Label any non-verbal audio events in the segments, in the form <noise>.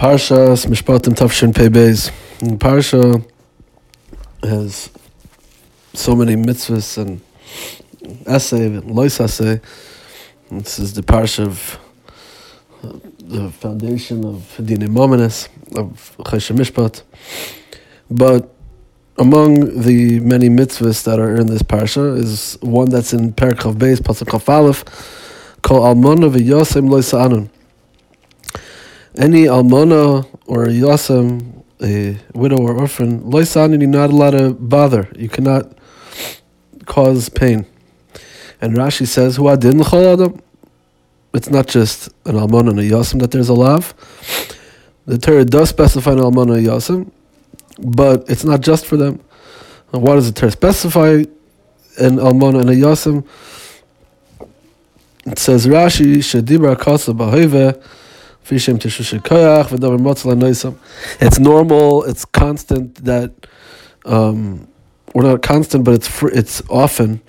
Parsha Mishpatim Tafshin Pei. Parsha has so many mitzvahs and essay lois essay. This is the Parsha of uh, the foundation of Dine Mominus, of Choshen Mishpat. But among the many mitzvahs that are in this Parsha is one that's in Perak Chav Beis, Pasuk Aleph, called Almona v'Yosem Lois Anun any almona or a yasam, a widow or orphan, loisan, you're not allowed to bother. You cannot cause pain. And Rashi says, "Hu adin adam." It's not just an almona and a yasam that there's a lav. The Torah does specify an almona and a yasam, but it's not just for them. And why does the Torah specify an almona and a yasam? It says Rashi, "Shedibra kasa b'hoive." It's normal, it's constant that, um, or not constant, but it's fr- it's often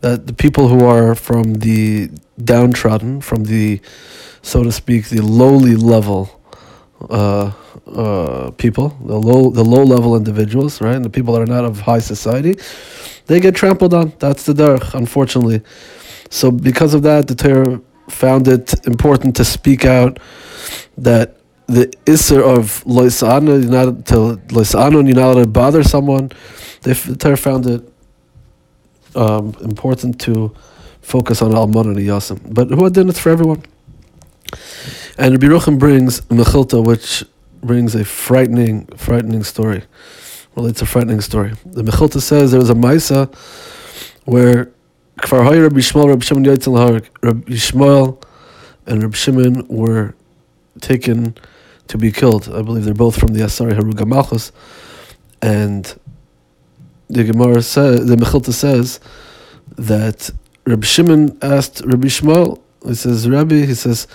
that the people who are from the downtrodden, from the, so to speak, the lowly level uh, uh, people, the low the low level individuals, right, and the people that are not of high society, they get trampled on. That's the derech, unfortunately. So because of that, the Torah found it important to speak out that the isser of loisana, you're not to loisana, you're not allowed to bother someone. The Torah found it um, important to focus on almon and yasim. But who did it for everyone? And Rabbi Rucham brings Mechilta, which brings a frightening, frightening story. Well, it's a frightening story. The Mechilta says there was a Maisa where Kfar Hoy Rabbi Shmuel, Rabbi Shimon Yotzil Rabbi Shmuel and Rabbi Shimon were taken to be killed. I believe they're both from the Asari Haruga Malchus. And the Gemara says, the Mechilta says that Rabbi Shimon asked Rabbi Shmuel, he says, Rabbi, he says,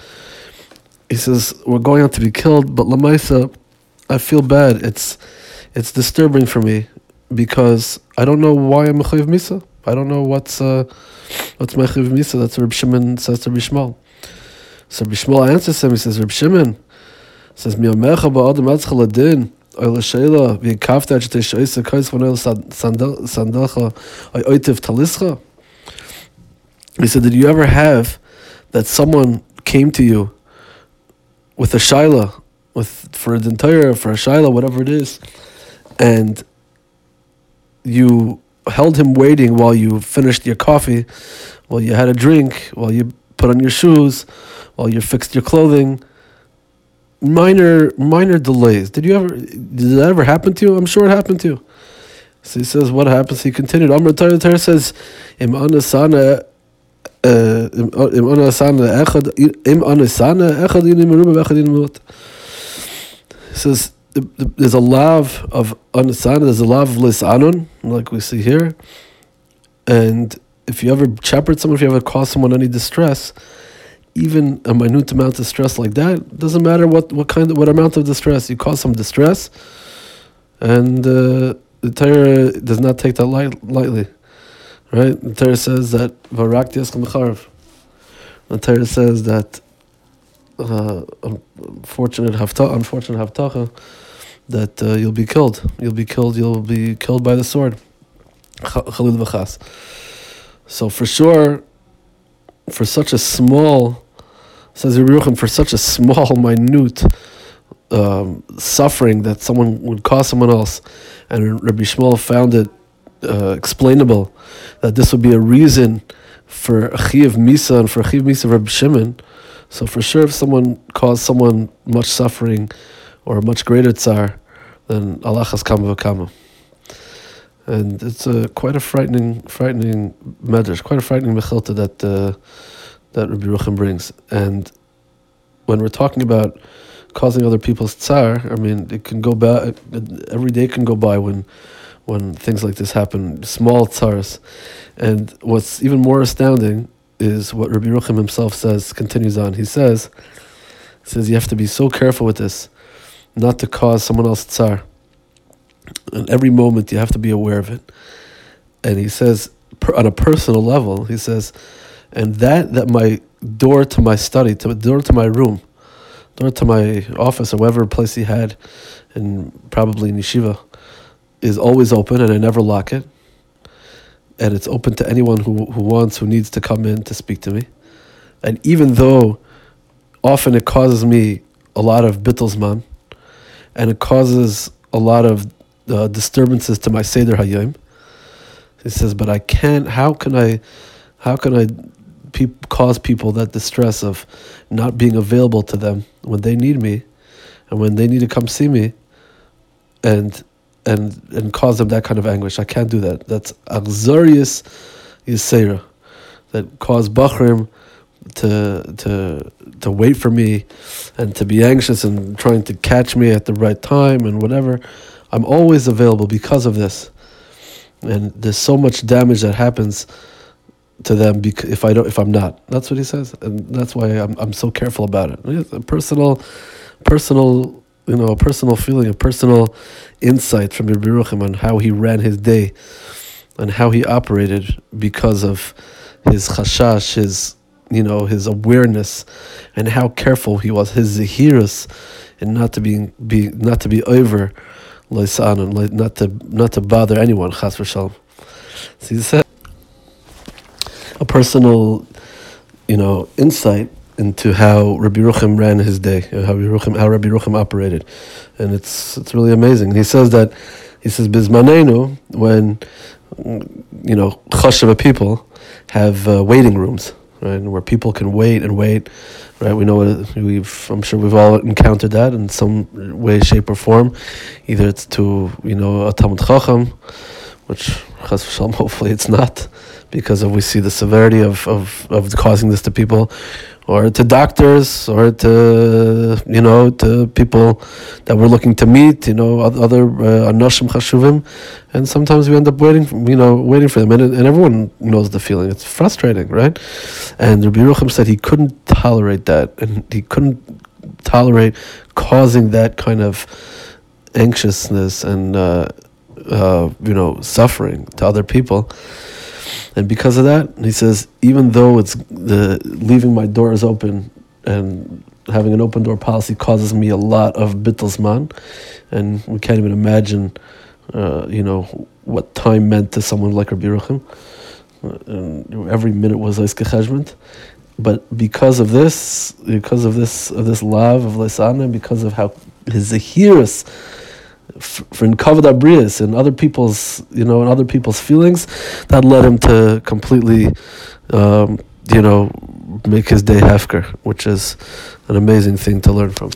he says, we're going out to be killed, but Lamaisa, I feel bad. It's it's disturbing for me because I don't know why I'm a Chayiv Misa. I don't know what's uh, what's my Chayiv Misa. That's Rabbi Shimon says to Rabbi Shmuel. So Rabbi Shmuel answers him. He says, Rabbi Shimon says, "Mi omecha ba'adam atzcha ladin." Oil sheila v'kafta at sheisha kais von oil sandalcha oitiv talischa. He said, "Did you ever have that someone came to you with a shaila, with for an entire for a shaila, whatever it is, and you held him waiting while you finished your coffee, while you had a drink, while you put on your shoes, while you fixed your clothing. Minor, minor delays. Did you ever? Did that ever happen to you? I'm sure it happened to you. So he says, what happens? He continued. Amr Torah says, "Im anasana, uh, im uh, anasana echad, im anasana echad inim meruba echad inim mut." He says, there's a lav of anasana, there's a lav of lisanun, like we see here, and if you ever shepherd someone, if you ever cause someone any distress, even a minute amount of stress like that doesn't matter what, what kind of what amount of distress you cause some distress, and uh, the Torah does not take that light, lightly, right? The Torah says that varaktias kamecharv. The Torah says that uh, unfortunate hafta, unfortunate haftacha, that uh, you'll be killed. You'll be killed. You'll be killed by the sword. Chalil v'chas. So for sure, for such a small says Yeruchim, for such a small, <laughs> minute um, suffering that someone would cause someone else, and Rabbi Shmuel found it uh, explainable that this would be a reason for Achiv Misa and for Achiv Misa Rabbi Shimon. So for sure, if someone caused someone much suffering or a much greater tsar, than Allah has kama v'kama. And it's a quite a frightening, frightening medrash, quite a frightening mechilta that uh, that Rabbi Ruchim brings. And when we're talking about causing other people's tsar, I mean, it can go by, every day can go by when when things like this happen, small tsars. And what's even more astounding is what Rabbi Ruchim himself says, continues on. He says, he says, you have to be so careful with this, not to cause someone else tsar. And every moment you have to be aware of it. And he says, on a personal level, he says, and that that my door to my study, to door to my room, door to my office or whatever place he had, and probably in yeshiva, is always open, and I never lock it. And it's open to anyone who, who wants, who needs to come in to speak to me. And even though often it causes me a lot of bittlesman, and it causes a lot of uh, disturbances to my Seder Hayom. He says, but I can't, how can I, how can I pe- cause people that distress of not being available to them when they need me and when they need to come see me and, and, and cause them that kind of anguish. I can't do that. That's Axarius Yisera that cause Bachrim to to to wait for me and to be anxious and trying to catch me at the right time and whatever. I'm always available because of this. And there's so much damage that happens to them bec- if I don't if I'm not. That's what he says, and that's why I'm I'm so careful about it. It's a personal, personal, you know, a personal feeling, a personal insight from Yerucham on how he ran his day, and how he operated because of his chashash, his you know his awareness, and how careful he was, his zahirus, and not to be be not to be over, and not to not to bother anyone. Chas v'shalom. So he said a personal, you know, insight into how Rabbi Ruchim ran his day, how Rabbi Ruchim, how Rabbi Ruchim operated, and it's it's really amazing. And he says that he says bismanenu when you know chashav people have uh, waiting rooms right? Where people can wait and wait, right? We know we've. I'm sure we've all encountered that in some way, shape, or form. Either it's to you know a Talmud Chacham, which <laughs> hopefully it's not, because of we see the severity of, of, of causing this to people, or to doctors, or to you know to people that we're looking to meet, you know other uh, anoshim uh, chashuvim, and sometimes we end up waiting, you know, waiting for them, and and everyone knows the feeling. It's frustrating, right? And Rabbi Yerucham said he couldn't tolerate that, and he couldn't tolerate causing that kind of anxiousness and uh, uh, you know suffering to other people. And because of that, he says, even though it's the leaving my doors open and having an open door policy causes me a lot of bittelsman, and we can't even imagine, uh, you know, what time meant to someone like Rabbi Yeruchim. And every minute was Eiskechajment. But because of this, because of this, of this love of Lesana, because of how his Zahiris for kavod abrius and other people's you know and other people's feelings that led him to completely um, you know make his day hefker which is an amazing thing to learn from